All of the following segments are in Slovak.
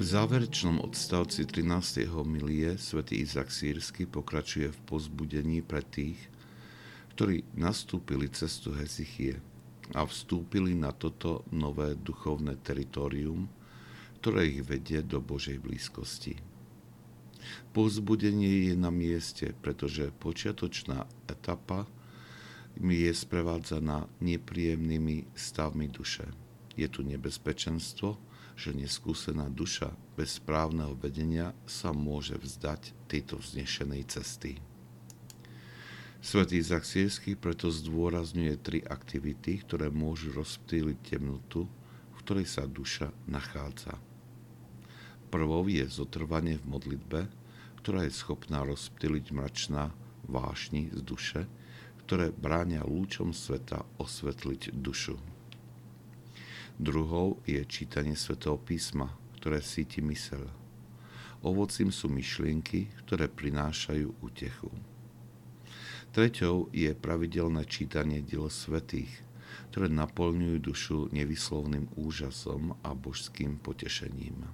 záverečnom odstavci 13. milie svätý Izak Sírsky pokračuje v pozbudení pre tých, ktorí nastúpili cestu Hezichie a vstúpili na toto nové duchovné teritorium, ktoré ich vedie do Božej blízkosti. Pozbudenie je na mieste, pretože počiatočná etapa mi je sprevádzaná nepríjemnými stavmi duše. Je tu nebezpečenstvo, že neskúsená duša bez správneho vedenia sa môže vzdať tejto vznešenej cesty. Svetý Zaksiersky preto zdôrazňuje tri aktivity, ktoré môžu rozptýliť temnotu, v ktorej sa duša nachádza. Prvou je zotrvanie v modlitbe, ktorá je schopná rozptýliť mračná vášni z duše, ktoré bránia lúčom sveta osvetliť dušu. Druhou je čítanie svetého písma, ktoré síti mysel. Ovocím sú myšlienky, ktoré prinášajú útechu. Treťou je pravidelné čítanie diel svetých, ktoré naplňujú dušu nevyslovným úžasom a božským potešením.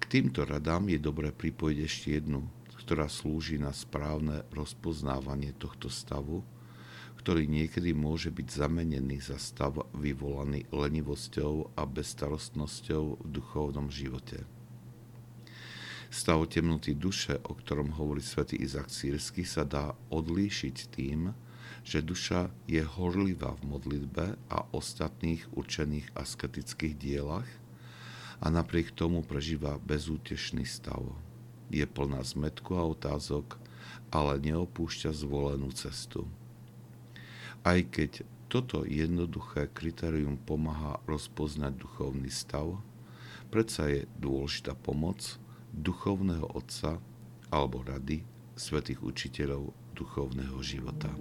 K týmto radám je dobré pripojiť ešte jednu, ktorá slúži na správne rozpoznávanie tohto stavu, ktorý niekedy môže byť zamenený za stav vyvolaný lenivosťou a bezstarostnosťou v duchovnom živote. Stav temnoty duše, o ktorom hovorí svätý Izak Sírsky, sa dá odlíšiť tým, že duša je horlivá v modlitbe a ostatných určených asketických dielach a napriek tomu prežíva bezútešný stav. Je plná zmetku a otázok, ale neopúšťa zvolenú cestu. Aj keď toto jednoduché kritérium pomáha rozpoznať duchovný stav, predsa je dôležitá pomoc duchovného otca alebo rady svetých učiteľov duchovného života.